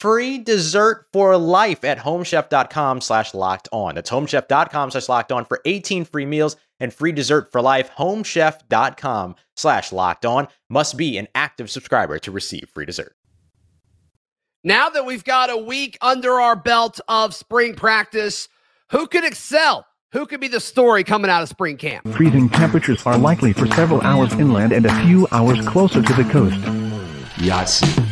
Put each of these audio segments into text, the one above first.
free dessert for life at homechef.com slash locked on. That's homechef.com slash locked on for 18 free meals and free dessert for life. Homechef.com slash locked on must be an active subscriber to receive free dessert. Now that we've got a week under our belt of spring practice, who could excel? Who could be the story coming out of spring camp? Freezing temperatures are likely for several hours inland and a few hours closer to the coast. Yahtzee.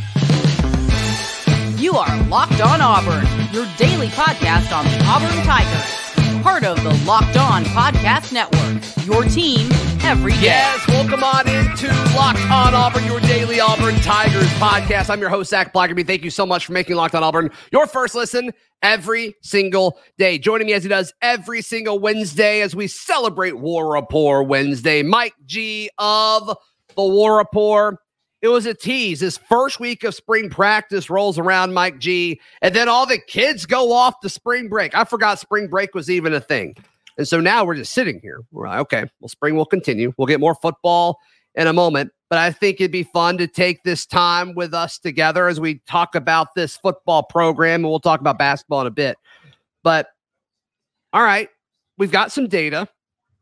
You are Locked On Auburn, your daily podcast on the Auburn Tigers. Part of the Locked On Podcast Network, your team every day. Yes, welcome on into Locked On Auburn, your daily Auburn Tigers podcast. I'm your host, Zach Blackerby. Thank you so much for making Locked On Auburn your first listen every single day. Joining me as he does every single Wednesday as we celebrate War Rapport Wednesday, Mike G of the War Rapport. It was a tease. His first week of spring practice rolls around, Mike G, and then all the kids go off to spring break. I forgot spring break was even a thing. And so now we're just sitting here. We're like, okay, well, spring will continue. We'll get more football in a moment. But I think it'd be fun to take this time with us together as we talk about this football program, and we'll talk about basketball in a bit. But all right, we've got some data.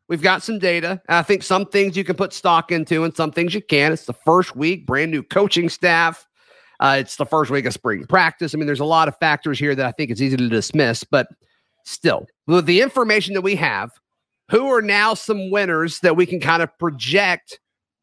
We've got some data. I think some things you can put stock into and some things you can. It's the first week, brand new coaching staff. Uh, it's the first week of spring practice. I mean, there's a lot of factors here that I think it's easy to dismiss, but still, with the information that we have, who are now some winners that we can kind of project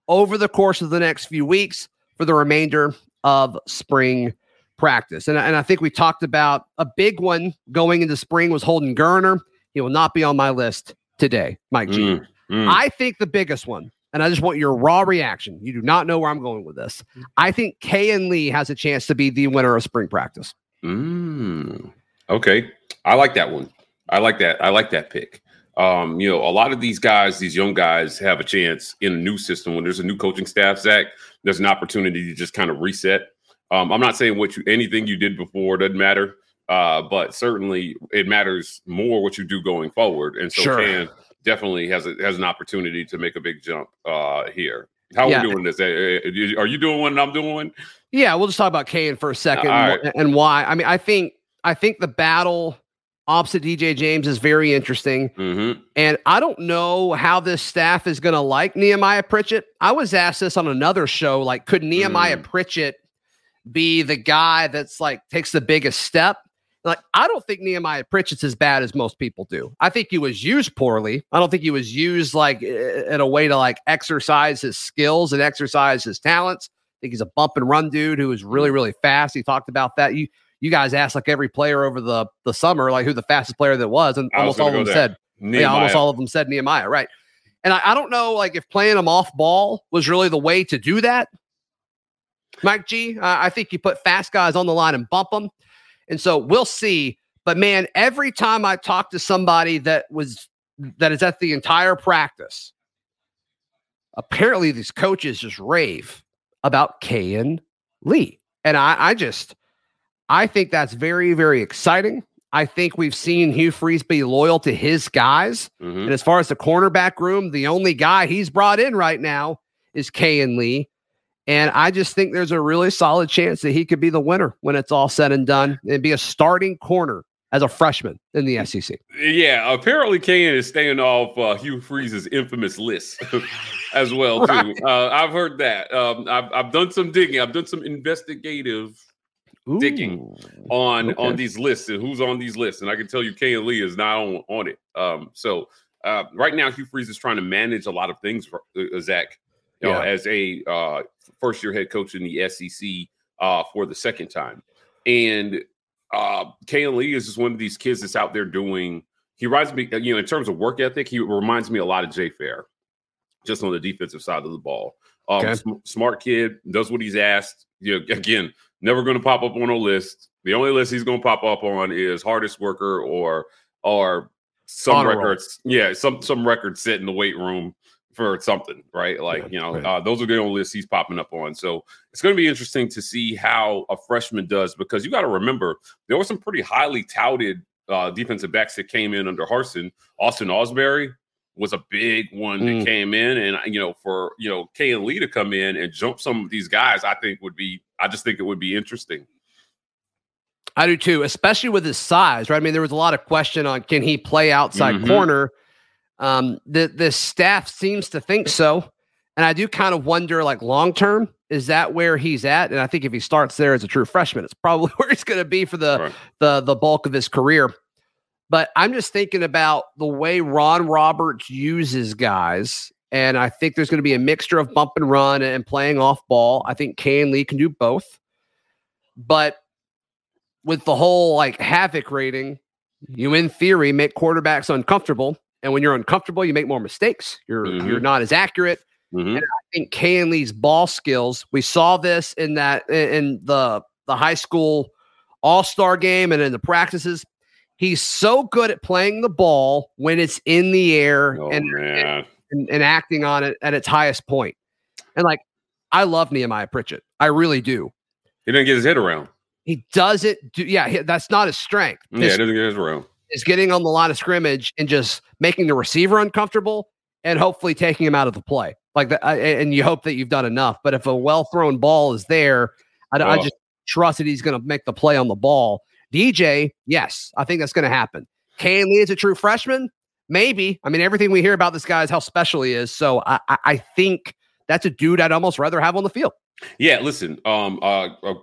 over the course of the next few weeks for the remainder of spring practice? And, and I think we talked about a big one going into spring was Holden Geriner. He will not be on my list today, Mike G. Mm, mm. I think the biggest one, and I just want your raw reaction. You do not know where I'm going with this. I think Kayin Lee has a chance to be the winner of spring practice. Mm. Okay. I like that one. I like that. I like that pick. Um, you know, a lot of these guys, these young guys, have a chance in a new system when there's a new coaching staff. Zach, there's an opportunity to just kind of reset. Um, I'm not saying what you anything you did before doesn't matter, uh, but certainly it matters more what you do going forward. And so Sure. Kayin definitely has a, has an opportunity to make a big jump uh, here. How Yeah. are we doing this? Are you doing one and I'm doing one? Yeah, we'll just talk about Kayin for a second and, right. and why. I mean, I think I think the battle opposite DJ James is very interesting. Mm-hmm. And I don't know how this staff is going to like Nehemiah Pritchett. I was asked this on another show like, could Nehemiah Mm. Pritchett be the guy that's like takes the biggest step? Like, I don't think Nehemiah Pritchett's as bad as most people do. I think he was used poorly. I don't think he was used like in a way to like exercise his skills and exercise his talents. I think he's a bump and run dude who is really, really fast. He talked about that. You you guys asked like every player over the the summer, like who the fastest player that was, and was almost all of them there. said yeah, almost all of them said Nehemiah, right? And I, I don't know, like if playing him off ball was really the way to do that. Mike G, uh, I think you put fast guys on the line and bump them, and so we'll see. But man, every time I talk to somebody that was that is at the entire practice, apparently these coaches just rave about Kayin Lee, and I, I just I think that's very very exciting. I think we've seen Hugh Freeze be loyal to his guys. Mhm. And as far as the cornerback room, the only guy he's brought in right now is Kayin Lee. And I just think there's a really solid chance that he could be the winner when it's all said and done and be a starting corner as a freshman in the SEC. Yeah, apparently Kayin is staying off uh, Hugh Freeze's infamous list as well too. Uh, I've heard that. Um, I've, I've done some digging. I've done some investigative digging on okay. on these lists and who's on these lists, and I can tell you Kayin Lee is not on on it. Um, so uh, right now Hugh Freeze is trying to manage a lot of things for uh, Zach, know, Yeah. as a uh, first year head coach in the SEC uh, for the second time, and uh, Kayin Lee is just one of these kids that's out there doing. He reminds me, you know, in terms of work ethic, he reminds me a lot of Jay Fair, just on the defensive side of the ball. Um, Okay. sm- smart kid, does what he's asked. You know, again, never going to pop up on a list. The only list he's going to pop up on is hardest worker or or some Honor roll. records. Yeah, some some record set in the weight room for something, right? Like you know, uh, those are the only lists he's popping up on. So it's going to be interesting to see how a freshman does because you got to remember there were some pretty highly touted uh, defensive backs that came in under Harsin. Austin Osbury was a big one Mm. that came in, and you know, for you know Kayin Lee to come in and jump some of these guys, I think would be. I just think it would be interesting. I do too, especially with his size, right? I mean, there was a lot of question on can he play outside Mhm. corner. Um, the the staff seems to think so, and I do kind of wonder, like long term, is that where he's at? And I think if he starts there as a true freshman, it's probably where he's going to be for the Right. the the bulk of his career. But I'm just thinking about the way Ron Roberts uses guys, and I think there's going to be a mixture of bump and run and playing off ball. I think Kayin Lee can do both, but with the whole like havoc rating, you in theory make quarterbacks uncomfortable, and when you're uncomfortable, you make more mistakes. You're you're Mhm. not as accurate. Mhm. I think Kayin Lee's ball skills. We saw this in that in- the the high school all star game and in the practices. He's so good at playing the ball when it's in the air Oh and, and and acting on it at its highest point. And like, I love Nehemiah Pritchett. I really do. he didn't get his head around. He doesn't do. Yeah, he- that's not his strength. Yeah, he doesn't get his around. Is getting on the line of scrimmage and just making the receiver uncomfortable and hopefully taking him out of the play. Like that, I- and you hope that you've done enough. But if a well thrown ball is there, I, I Oh. just trust that he's going to make the play on the ball. DJ, yes, I think that's going to happen. Kayin Lee is a true freshman, maybe. I mean, everything we hear about this guy is how special he is. So I, I, I think that's a dude I'd almost rather have on the field. Yeah, listen, um, uh, uh,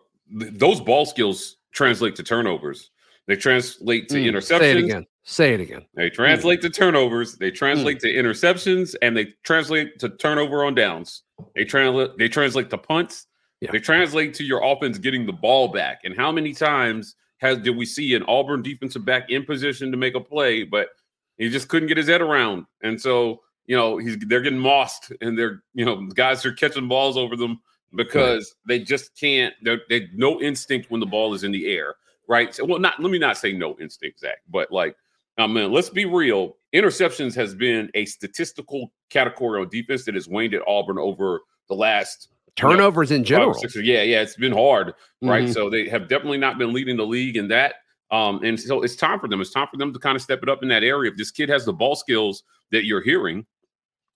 th- those ball skills translate to turnovers. They translate to Mm, Say it again. Say it again. They translate to turnovers. They translate to interceptions, and they translate to turnover on downs. They translate. They translate to punts. Yeah. They translate to your offense getting the ball back. And how many times has did we see an Auburn defensive back in position to make a play, but he just couldn't get his head around, and so you know he's they're getting mossed, and they're you know guys are catching balls over them because they just can't. They're, they no instinct when the ball is in the air, right? So, well, not let me not say no instinct, Zach, but like I mean, let's be real. Interceptions has been a statistical category on defense that has waned at Auburn over the last Turnovers in five or general. six. Yeah, yeah, it's been hard, right? Mhm. So they have definitely not been leading the league in that. Um, and so it's time for them. It's time for them to kind of step it up in that area. If this kid has the ball skills that you're hearing,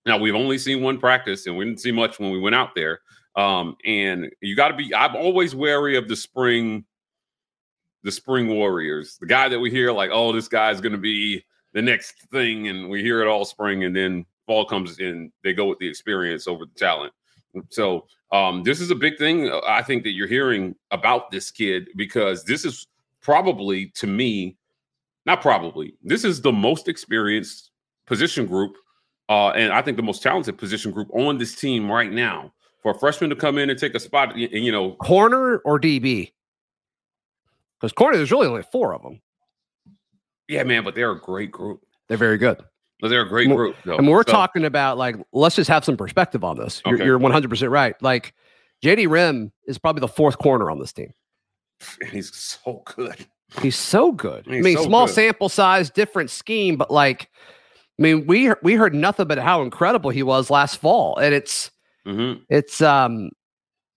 now we've only seen one practice, and we didn't see much when we went out there. Um, and you got to be. I'm always wary of the spring, the spring warriors. The guy that we hear like, oh, this guy's going to be the next thing, and we hear it all spring, and then fall comes in. They go with the experience over the talent. So um, this is a big thing uh, I think that you're hearing about this kid because this is probably to me, not probably, this is the most experienced position group, uh, and I think the most talented position group on this team right now. For a freshman to come in and take a spot, y- and you know, corner or DB? Because corner, there's really only four of them. yeah, man, but they're a great group. They're very good. But They're a great Well, group. though. And we're So- talking about like, let's just have some perspective on this. You're, Okay. you're 100% right. Like, JD Rim is probably the fourth corner on this team. And He's so good. He's so good. I mean, so small good. sample size, different scheme, but like, I mean, we we heard nothing but how incredible he was last fall, and it's hmm it's um,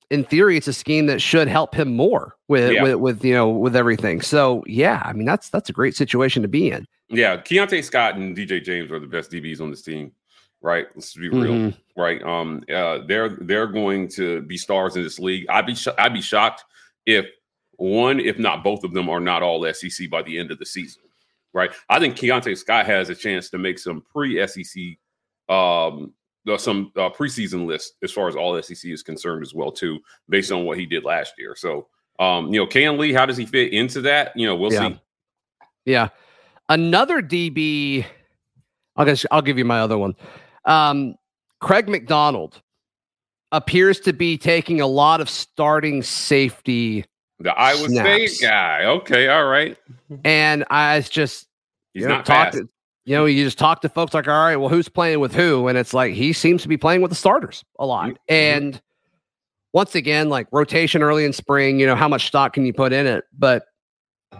in theory, it's a scheme that should help him more with, Yeah. with, with, you know, with everything. So yeah, I mean, that's, that's a great situation to be in. Yeah, Keionte Scott and DJ James are the best DBs on this team, right? Let's be real, Mhm. right? Um, uh, they're they're going to be stars in this league. I'd be sho- I'd be shocked if one, if not both of them, are not all SEC by the end of the season, right? I think Keionte Scott has a chance to make some pre-SEC, um, uh, some uh, preseason list as far as all SEC is concerned as well too, based on what he did last year. So, um, you know, Kayin Lee, how does he fit into that? You know, we'll Yeah. see. Yeah. Another DB, I'll guess I'll give you my other one. Um, Craig McDonald appears to be taking a lot of starting safety, The Iowa State guy. Okay, all right. and I just He's you know, not talk fast. to- you know, you just talk to folks like, all right, well, who's playing with who? And it's like he seems to be playing with the starters a lot. Mhm. And once again, like rotation early in spring, you know, how much stock can you put in it? But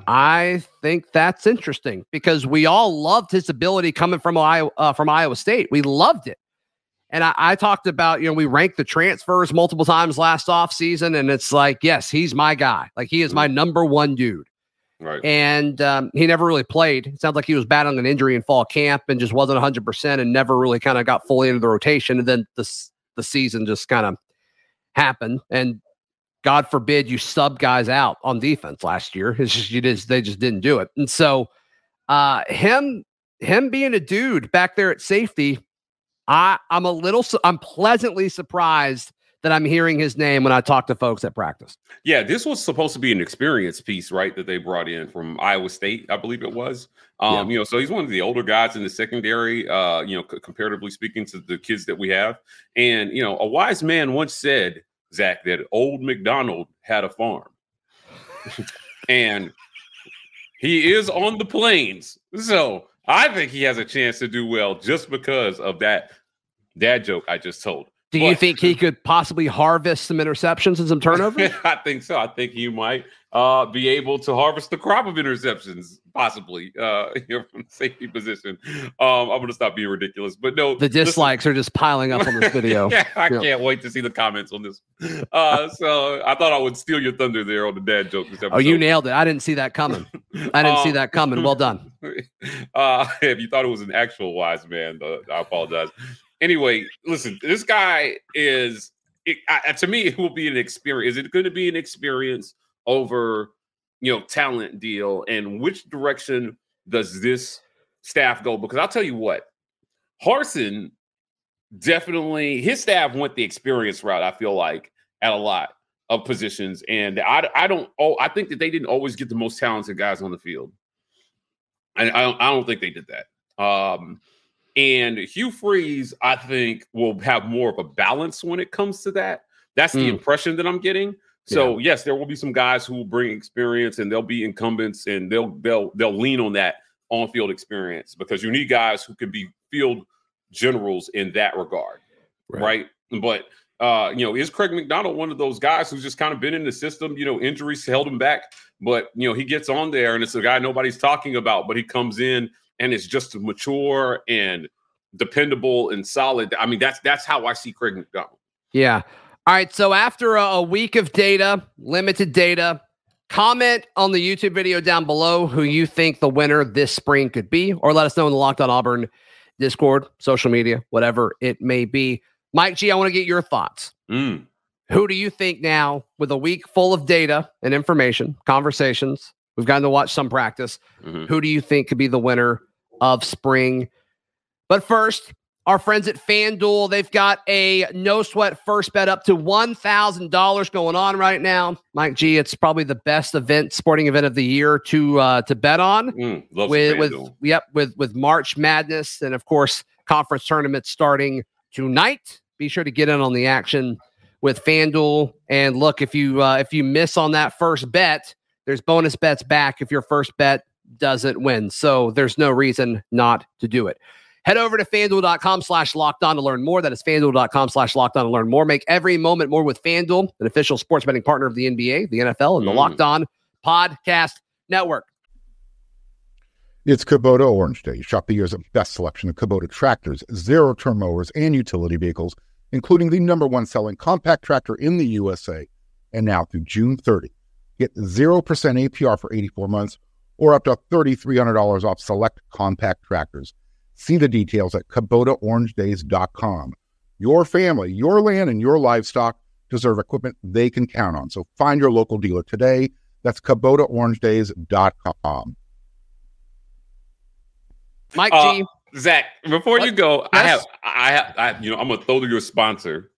I think that's interesting because we all loved his ability coming from Iowa uh, from Iowa State. We loved it. And I, I talked about, you know, we ranked the transfers multiple times last offseason, and it's like, yes, he's my guy. Like he is my number one dude Right. and um, he never really played. It sounds like he was battling an injury in fall camp and just wasn't 100% and never really kind of got fully into the rotation. And then the, the season just kind of happened. And God forbid you sub guys out on defense last year. It's just, you just, they just didn't do it. And so uh, him, him being a dude back there at safety, I, I'm a little, I'm pleasantly surprised that I'm hearing his name when I talk to folks at practice. Yeah, this was supposed to be an experience piece, right? That they brought in from Iowa State, I believe it was. Um, you know, so he's one of the older guys in the secondary, uh, you know, c- comparatively speaking to the kids that we have. And, you know, a wise man once said, Zach, that old McDonald had a farm. and he is on the plains. So I think he has a chance to do well just because of that dad joke I just told. Do you think he could possibly harvest some interceptions and some turnovers? I think so. I think he might uh, be able to harvest the crop of interceptions, possibly uh, you know, from the safety position. Um, I'm going to stop being ridiculous, but no, The listen- dislikes are just piling up on this video. yeah, I Yeah. can't wait to see the comments on this. Uh, so I thought I would steal your thunder there on the dad joke. This Oh, you nailed it. I didn't see that coming. I didn't see Um, that coming. Well done. uh, if you thought it was an actual wise man, uh, I apologize. Anyway, listen, this guy is it, I, to me. It will be an experience. Is it going to be an experience over, you know, talent deal? And which direction does this staff go? Because I'll tell you what, Harsin definitely his staff went the experience route. I feel like at a lot of positions, and I I don't oh I think that they didn't always get the most talented guys on the field. I, I don't I don't think they did that. Um, and Hugh Freeze, I think, will have more of a balance when it comes to that. That's the Mm. impression that I'm getting. So yes, there will be some guys who will bring experience, and they'll be incumbents, and they'll they'll they'll lean on that on field experience because you need guys who can be field generals in that regard, right? But uh, you know, is Craig McDonald one of those guys who's just kind of been in the system? You know, injuries held him back, but you know, he gets on there, and it's a guy nobody's talking about, but he comes in and it's just mature and dependable and solid. I mean, that's that's how I see Craig McDonald. Yeah. All right. So after a, a week of data, limited data, comment on the YouTube video down below who you think the winner this spring could be, or let us know in the Locked On Auburn Discord, social media, whatever it may be. Mike G, I want to get your thoughts. Mm. Who do you think now, with a week full of data and information, conversations, we've gotten to watch some practice, Mhm. who do you think could be the winner of spring? But first, our friends at FanDuel, they've got a no sweat first bet up to $1,000 going on right now. Mike G, it's probably the best event, sporting event of the year to uh, to bet on Mm. Love with with yep with with March Madness and of course conference tournaments starting tonight. Be sure to get in on the action with FanDuel and look if you uh, if you miss on that first bet, there's bonus bets back if your first bet doesn't win. So there's no reason not to do it. Head over to fanduel.com slash locked on to learn more. That is fanduel.com slash locked on to learn more. Make every moment more with FanDuel, an official sports betting partner of the NBA, the NFL, and the Mm. Locked On Podcast Network. It's Kubota Orange Day. Shop the year's best selection of Kubota tractors, zero turn mowers, and utility vehicles, including the number one selling compact tractor in the USA. And now through June 30, get 0% APR for 84 months or up to $3,300 off select compact tractors. See the details at KubotaOrangeDays.com. Your family, your land, and your livestock deserve equipment they can count on. So find your local dealer today. That's KubotaOrangeDays.com. Mike Uh, G. Zach, before What? you go, I have, I have, I, you know, I'm gonna throw to your sponsor,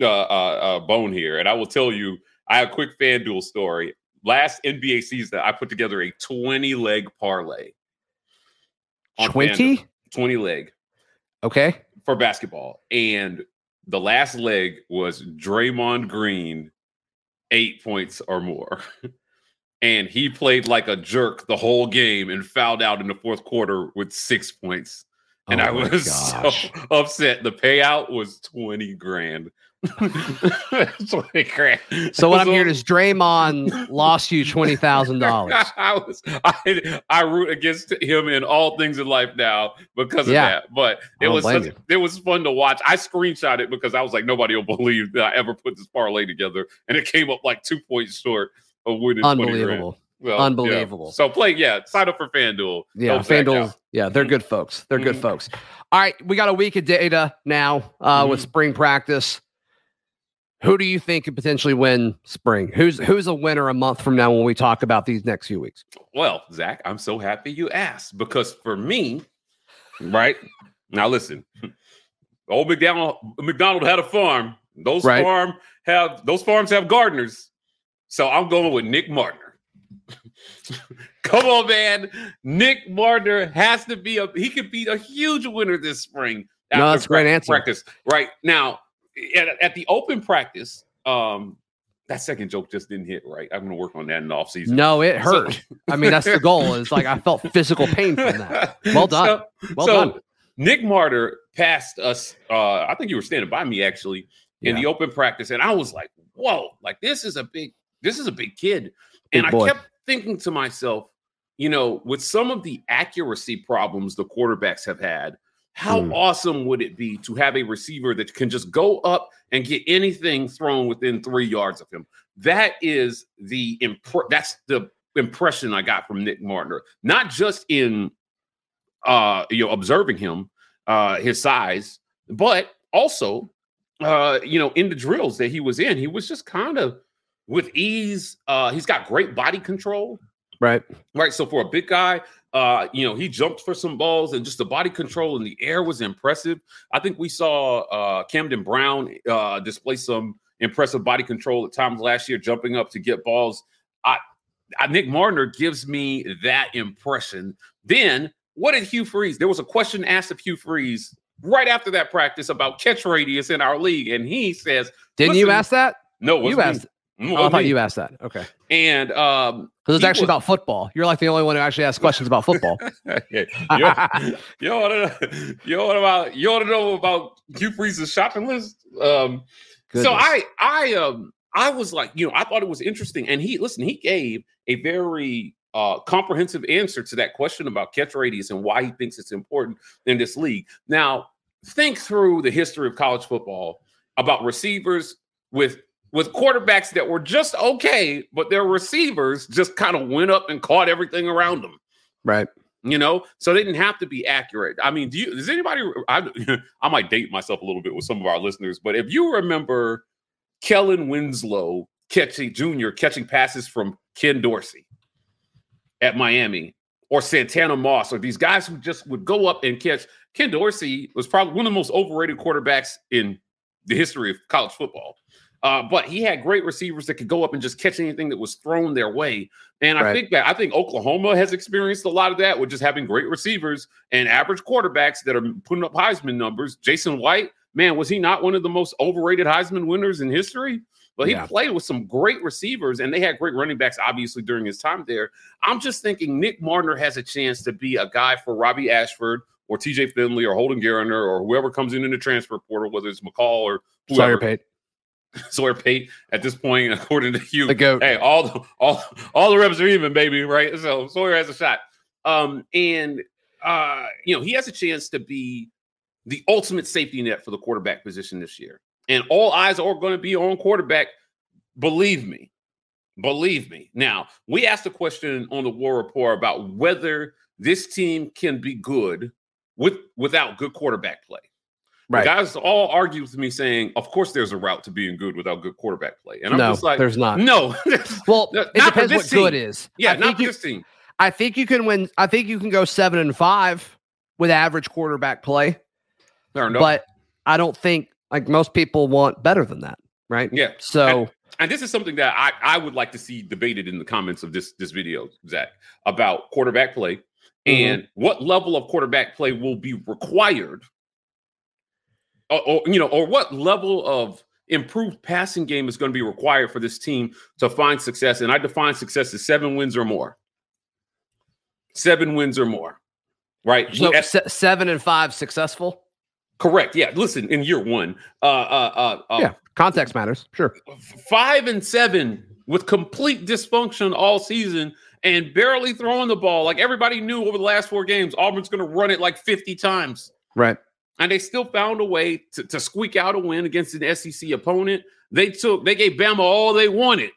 uh, uh, uh, Bone here, and I will tell you, I have a quick FanDuel story. Last NBA season, I put together a 20 leg parlay. on 20? FanDuel. 20 leg Okay. for basketball, and the last leg was Draymond Green, eight points or more. And he played like a jerk the whole game and fouled out in the fourth quarter with six points. And Oh I was gosh. so upset. The payout was 20 grand. 20 grand. So what I'm hearing is Draymond lost you twenty thousand dollars. I was I, I root against him in all things in life now because of Yeah. that. But it was such, it was fun to watch. I screenshot it because I was like, nobody will believe that I ever put this parlay together, and it came up like two points short of winning. 20 grand. Unbelievable. Yeah. Unbelievable. So play, yeah, sign up for FanDuel. Yeah, FanDuel. Yeah, they're good folks. They're good Mhm. folks. All right, we got a week of data now uh, with Mhm. spring practice. Who do you think could potentially win spring? Who's who's a winner a month from now when we talk about these next few weeks? Well, Zach, I'm so happy you asked because for me, right now, listen, old McDonald McDonald had a farm. Those Right. farm have those farms have gardeners. So I'm going with Nick Mardner. Come on, man. Nick Mardner has to be a he could be a huge winner this spring. No, that's a great answer. Practice. Right. Now, at, at the open practice, um, that second joke just didn't hit right. I'm gonna work on that in the offseason. No, it So- hurt. I mean, that's the goal. It's like I felt physical pain from that. Well done. So, Well so done. Nick Mardner passed us. Uh, I think you were standing by me actually in Yeah. the open practice, and I was like, "Whoa! Like this is a big, this is a big kid." and boy. I kept thinking to myself, you know, with some of the accuracy problems the quarterbacks have had, how Hmm. awesome would it be to have a receiver that can just go up and get anything thrown within three yards of him? That is the impre- that's the impression I got from Nick Mardner, not just in uh you know observing him, uh his size, but also uh you know in the drills that he was in, he was just kind of with ease. Uh he's got great body control Right. right? So for a big guy, uh, you know, he jumped for some balls and just the body control in the air was impressive. I think we saw uh Camden Brown uh display some impressive body control at times last year, jumping up to get balls. I, I Nick Mardner gives me that impression. Then what did Hugh Freeze? There was a question asked of Hugh Freeze right after that practice about catch radius in our league, and he says, Didn't you ask that? "No, it You wasn't asked. Me. Oh, I thought you asked that. Okay. And um, Because it's actually was- about football. You're like the only one who actually asks questions about football. you, you want to you want about you want to know about Hugh Freeze's shopping list? Um, so I I um I was like, you know, I thought it was interesting, and he listen, he gave a very uh comprehensive answer to that question about catch radius and why he thinks it's important in this league. Now, think through the history of college football about receivers with with quarterbacks that were just okay, but their receivers just kind of went up and caught everything around them. Right. you know? So they didn't have to be accurate. I mean do you does anybody I, I might date myself a little bit with some of our listeners but if you remember kellen winslow catching junior catching passes from ken dorsey at miami or santana moss or these guys who just would go up and catch ken dorsey was probably one of the most overrated quarterbacks in the history of college football uh, but he had great receivers that could go up and just catch anything that was thrown their way and I Right. think that I think Oklahoma has experienced a lot of that with just having great receivers and average quarterbacks that are putting up Heisman numbers. Jason White, man, was he not one of the most overrated Heisman winners in history? But he Yeah. played with some great receivers and they had great running backs, obviously, during his time there. I'm just thinking Nick Mardner has a chance to be a guy for Robbie Ashford or TJ Finley or Holden Geriner or whoever comes in in the transfer portal, whether it's McCall or Sawyer whoever. Pate. Sawyer Pate at this point, according to you, The goat. Hey, all the all all the reps are even, baby, right? So Sawyer has a shot. Um, and uh, you know, he has a chance to be the ultimate safety net for the quarterback position this year. and all eyes are going to be on quarterback. Believe me, believe me. Now we asked a question on the War Rapport about whether this team can be good with without good quarterback play. Right. The guys all argue with me saying, "Of course, there's a route to being good without good quarterback play," and I'm no, just like, there's not. "No." Well, Not it depends what this good is. yeah, I not you, this team. I think you can win. I think you can go seven and five with average quarterback play, Fair enough. but I don't think like most people want better than that, right? yeah, So and this is something that I, I would like to see debated in the comments of this this video, Zach, about quarterback play Mm-hmm. and what level of quarterback play will be required, or, or, you know, or what level of improved passing game is going to be required for this team to find success. And I define success as seven wins or more. Seven wins or more, right? so We- se- seven and five successful. correct. Yeah. Listen, in year one, uh, uh, uh, uh, yeah, context matters. Sure. five and seven with complete dysfunction all season and barely throwing the ball. Like everybody knew over the last four games, Auburn's going to run it like 50 times. Right. And they still found a way to, to squeak out a win against an SEC opponent. They took, they gave Bama all they wanted.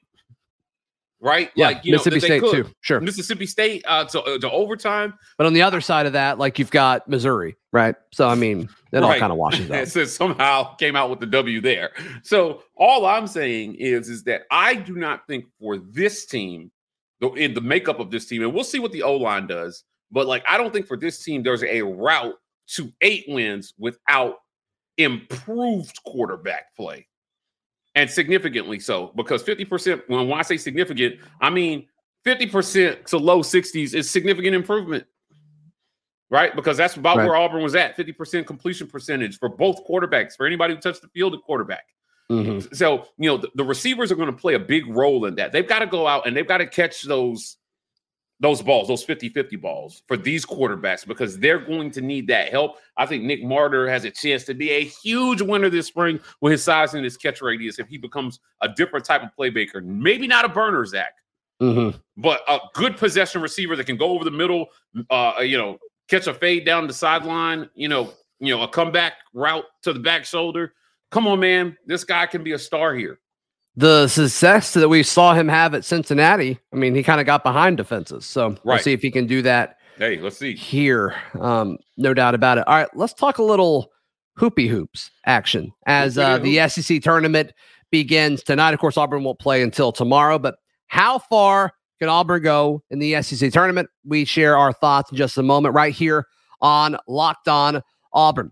Right? Yeah. like, you know, Mississippi that State could. too. Sure. Mississippi State uh, to, uh, to overtime. But on the other side of that, like you've got Missouri, right? So I mean, it all kind of washes out. so somehow came out with the W there. So all I'm saying is, is that I do not think for this team, the, in the makeup of this team, and we'll see what the O line does, but like I don't think for this team there's a route to eight wins without improved quarterback play, and significantly so because 50 percent. When I say significant, I mean 50 percent to low 60s is significant improvement right? Because that's about Right. where Auburn was at 50% completion percentage for both quarterbacks, for anybody who touched the field at quarterback. Mhm. So, you know, the, the receivers are going to play a big role in that. They've got to go out and they've got to catch those those balls, those 50-50 balls for these quarterbacks because they're going to need that help. I think Nick Mardner has a chance to be a huge winner this spring with his size and his catch radius if he becomes a different type of playmaker. Maybe not a burner, Zach, Mhm. but a good possession receiver that can go over the middle, uh, you know, catch a fade down the sideline, you know, you know, a comeback route to the back shoulder. Come on, man, this guy can be a star here. The success that we saw him have at Cincinnati, I mean, he kind of got behind defenses. So we'll see if he can do that Hey, let's see. here. Um, no doubt about it. All right, let's talk a little hoopy hoops action as uh, the SEC tournament begins tonight. Of course, Auburn won't play until tomorrow, but how far can Auburn go in the SEC tournament? We share our thoughts in just a moment right here on Locked On Auburn.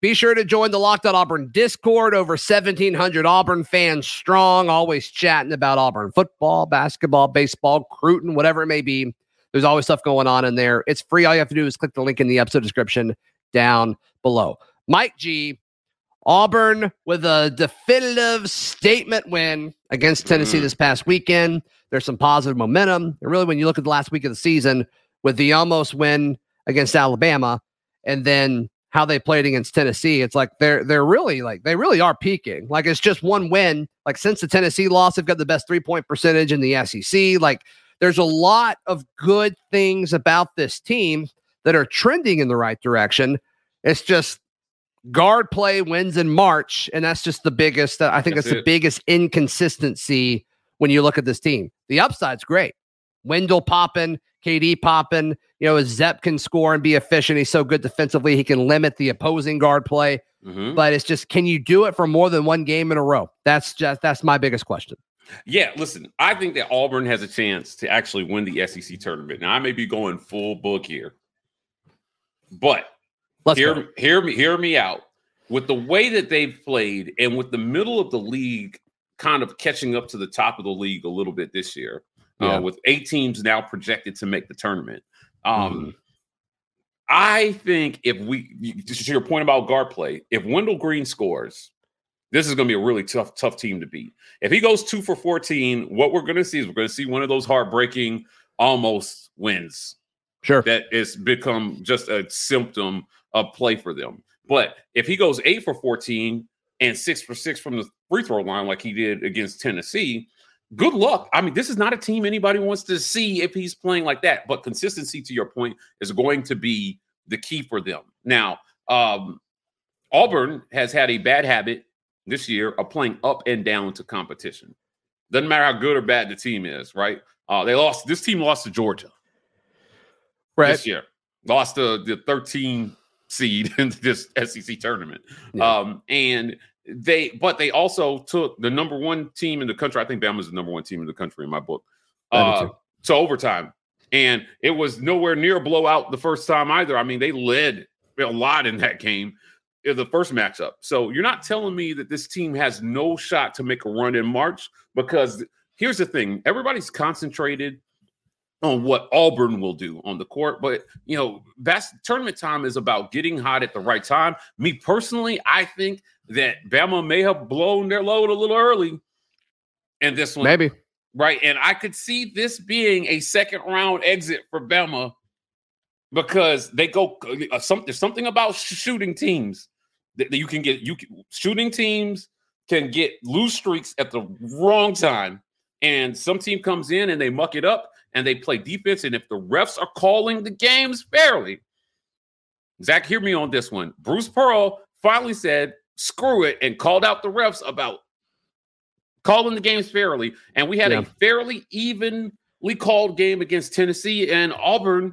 Be sure to join the Locked On Auburn Discord. Over 1,700 Auburn fans strong, always chatting about Auburn football, basketball, baseball, Cruton, whatever it may be. There's always stuff going on in there. It's free. All you have to do is click the link in the episode description down below. Mike G, Auburn with a definitive statement win against Tennessee Mm. this past weekend. There's some positive momentum. And really, when you look at the last week of the season with the almost win against Alabama and then how they played against Tennessee, it's like they're they're really like they really are peaking. Like it's just one win. Like since the Tennessee loss, they've got the best three point percentage in the SEC. Like there's a lot of good things about this team that are trending in the right direction. It's just guard play wins in March, and that's just the biggest. Uh, I think That's that's, the biggest inconsistency when you look at this team. The upside's great. Wendell popping, KD popping. You know, Zep can score and be efficient. He's so good defensively. He can limit the opposing guard play. Mhm. But it's just, can you do it for more than one game in a row? That's just that's my biggest question. Yeah, listen, I think that Auburn has a chance to actually win the SEC tournament. Now, I may be going full book here, but Let's hear, go. hear me, hear me out. With the way that they've played, and with the middle of the league kind of catching up to the top of the league a little bit this year, Yeah. uh, with eight teams now projected to make the tournament. Um, I think if we, to your point about guard play, if Wendell Green scores, this is going to be a really tough, tough team to beat. If he goes two for 14, what we're going to see is we're going to see one of those heartbreaking almost wins Sure. that is become just a symptom of play for them. But if he goes eight for 14 and six for six from the free throw line, like he did against Tennessee, good luck. I mean, this is not a team anybody wants to see if he's playing like that. But consistency, to your point, is going to be the key for them. Now, um, Auburn has had a bad habit this year of playing up and down to competition. Doesn't matter how good or bad the team is, right? Uh, they lost. This team lost to Georgia Right. this year. Lost the the 13 seed in this SEC tournament. Yeah. Um, and they but they also took the number one team in the country. I think Bama's the number one team in the country in my book. Uh, to overtime. And it was nowhere near a blowout the first time either. I mean, they led a lot in that game in the first matchup. So you're not telling me that this team has no shot to make a run in March because here's the thing everybody's concentrated on what Auburn will do on the court. But you know, best tournament time is about getting hot at the right time. Me personally, I think that Bama may have blown their load a little early. And this one, Maybe. right? And I could see this being a second round exit for Bama because they go uh, some, there's something about sh- shooting teams that, that you can get you can, shooting teams can get loose streaks at the wrong time and some team comes in and they muck it up and they play defense and if the refs are calling the games fairly Zach hear me on this one Bruce Pearl finally said screw it and called out the refs about calling the games fairly and we had Yeah. a fairly evenly called game against Tennessee and Auburn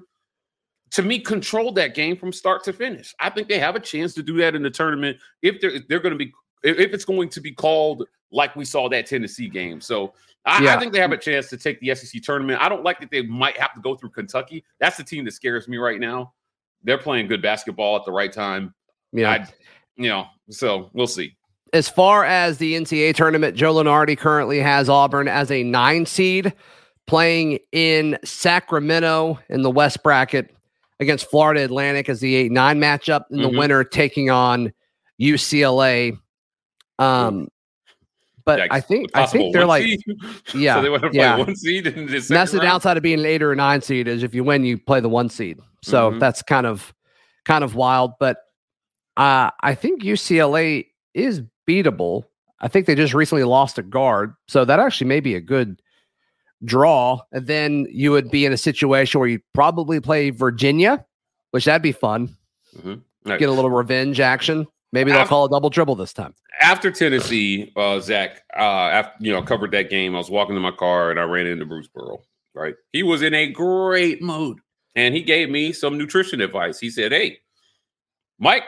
to me controlled that game from start to finish. I think they have a chance to do that in the tournament if they're if they're going to be if it's going to be called like we saw that Tennessee game. So I, Yeah. I think they have a chance to take the SEC tournament. I don't like that they might have to go through Kentucky. That's the team that scares me right now. They're playing good basketball at the right time. Yeah. I, you know, so we'll see. as far as the NCAA tournament, Joe Lunardi currently has Auburn as a nine seed playing in Sacramento in the West bracket against Florida Atlantic as the 8 9 matchup, and the Mhm. winner taking on UCLA. Um, but Yikes. I think I think they're like seed. yeah, so they want to play yeah. one seed And that's second the downside of being an eight or a nine seed is if you win, you play the one seed. So Mhm. that's kind of kind of wild. But uh, I think UCLA is beatable. I think they just recently lost a guard, so that actually may be a good draw. And then you would be in a situation where you probably play Virginia, which that'd be fun. Mhm. Right. Get a little revenge action. Maybe they'll I've- call a double dribble this time. after Tennessee, uh, Zach, uh, after you know, covered that game, I was walking to my car and I ran into Bruce Pearl. Right, he was in a great mood, and he gave me some nutrition advice. He said, "Hey, Mike,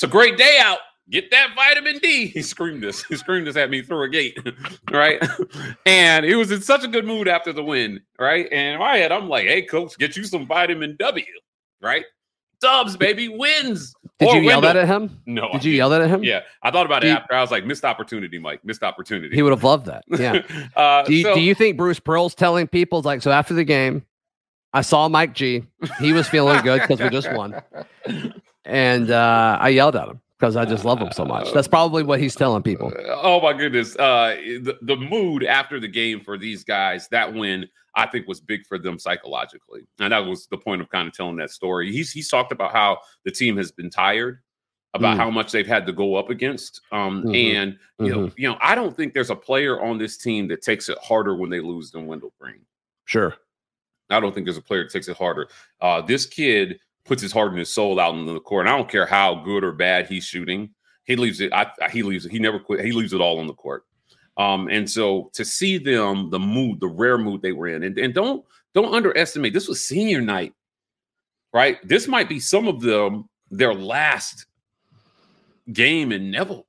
it's a great day out. Get that vitamin D." He screamed this. He screamed this at me through a gate, right? and he was in such a good mood after the win, right? And in my head, I'm like, "Hey, coach, get you some vitamin W, right? Dubs, baby, wins." Did Or you yell that at him? No, I Did you didn't. yell that at him? Yeah, I thought about it Do you- after. I was like, missed opportunity, Mike. Missed opportunity. He would have loved that. Yeah. uh, Do you, so- do you think Bruce Pearl's telling people like so after the game, I saw Mike G. He was feeling good because we just won, and uh, I yelled at him because I just love him so much. That's probably what he's telling people. Oh my goodness. Uh, the, the mood after the game for these guys, that win, I think was big for them psychologically. And that was the point of kind of telling that story. He's he's talked about how the team has been tired, about Mm. how much they've had to go up against. Um, Mhm. and you know, you know, I don't think there's a player on this team that takes it harder when they lose than Wendell Green. Sure. I don't think there's a player that takes it harder. Uh, this kid puts his heart and his soul out into the court. And I don't care how good or bad he's shooting. He leaves it. I, he leaves it. He never quit. He leaves it all on the court. Um, and so to see them, the mood, the rare mood they were in, and, and don't don't underestimate. This was senior night, right? This might be some of them their last game in Neville,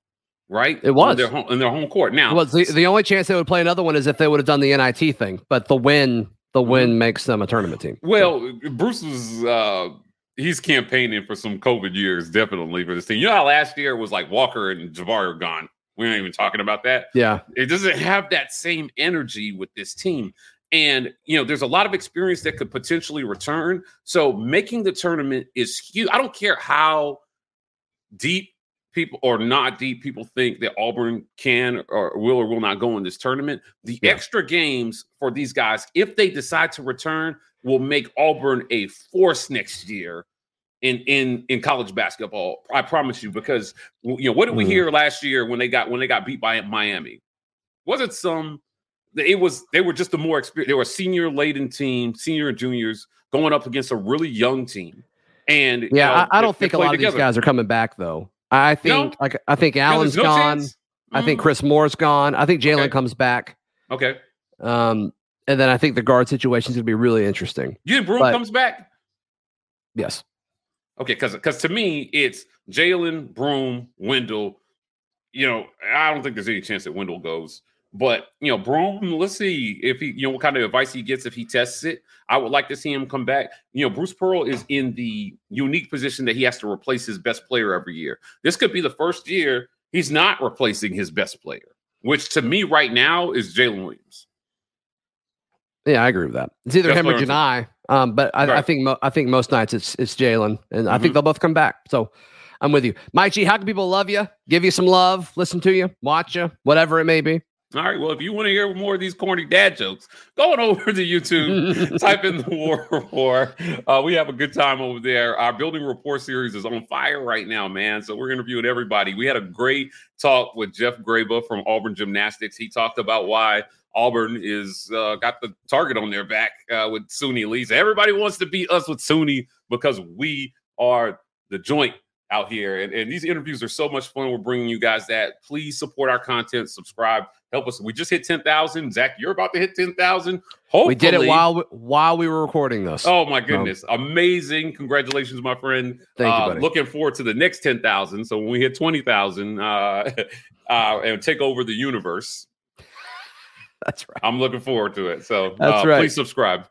right? It was. on their home, in their home court. Now, Well, the, the only chance they would play another one is if they would have done the NIT thing, but the win, the win makes them a tournament team. Well, Bruce was uh he's campaigning for some COVID years, definitely for this team. You know how last year was like Walker and Jabari are gone. We ain't even talking about that. Yeah. It doesn't have that same energy with this team. And you know, there's a lot of experience that could potentially return. So making the tournament is huge. I don't care how deep people or not deep people think that Auburn can or will or will not go in this tournament. The Yeah. extra games for these guys, if they decide to return, will make Auburn a force next year in in in college basketball. I promise you, because you know what did we Mhm. hear last year when they got when they got beat by Miami? Was it some it was they were just a more experienced they were a senior laden team, senior and juniors going up against a really young team. And you Yeah, know, I, I don't they think a lot of these guys are coming back though. I think like I think No, Allen's no gone. chance? I think Mm. Chris Moore's gone. I think Jaylin Okay. comes back. Okay. Um, and then I think the guard situation is going to be really interesting. You think Broome But- comes back? Yes. Okay, because because to me it's Jaylin, Broome, Wendell. You know, I don't think there's any chance that Wendell goes. But you know, Broome, let's see if he, you know, what kind of advice he gets if he tests it. I would like to see him come back. You know, Bruce Pearl is in the unique position that he has to replace his best player every year. This could be the first year he's not replacing his best player, which to me right now is Jaylin Williams. Yeah, I agree with that. It's either him or Janai. Um, but I, I think mo- I think most nights it's it's Jaylin, and I think Mhm. they'll both come back. So I'm with you, Mike G. How can people love you, give you some love, listen to you, watch you, whatever it may be? All right. Well, if you want to hear more of these corny dad jokes, go on over to YouTube, type in the War Rapport. Uh, we have a good time over there. Our building report series is on fire right now, man. So we're interviewing everybody. We had a great talk with Jeff Graba from Auburn Gymnastics. He talked about why Auburn is uh, got the target on their back uh, with Suni Elise. Everybody wants to beat us with Suni because we are the joint out here. And, and these interviews are so much fun. We're bringing you guys that. Please support our content, subscribe, help us. We just hit 10,000. Zac, you're about to hit 10,000. We did it while we, while we were recording this. Oh my goodness. Amazing. Congratulations, my friend. Thank you, Uh, buddy. Looking forward to the next 10,000. So when we hit 20,000 uh, uh, and take over the universe, That's right. I'm looking forward to it. So That's uh, right. please subscribe.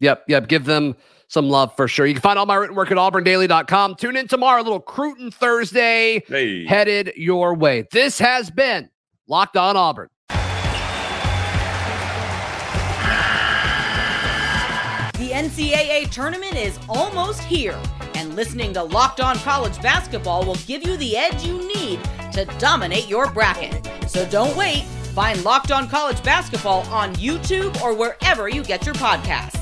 Yep, yep. Give them some love for sure. You can find all my written work at auburndaily.com. Tune in tomorrow, a little Cruton Thursday Hey. headed your way. This has been Locked On Auburn. The NCAA tournament is almost here, and listening to Locked On College Basketball will give you the edge you need to dominate your bracket. So don't wait. Find Locked On College Basketball on YouTube or wherever you get your podcasts.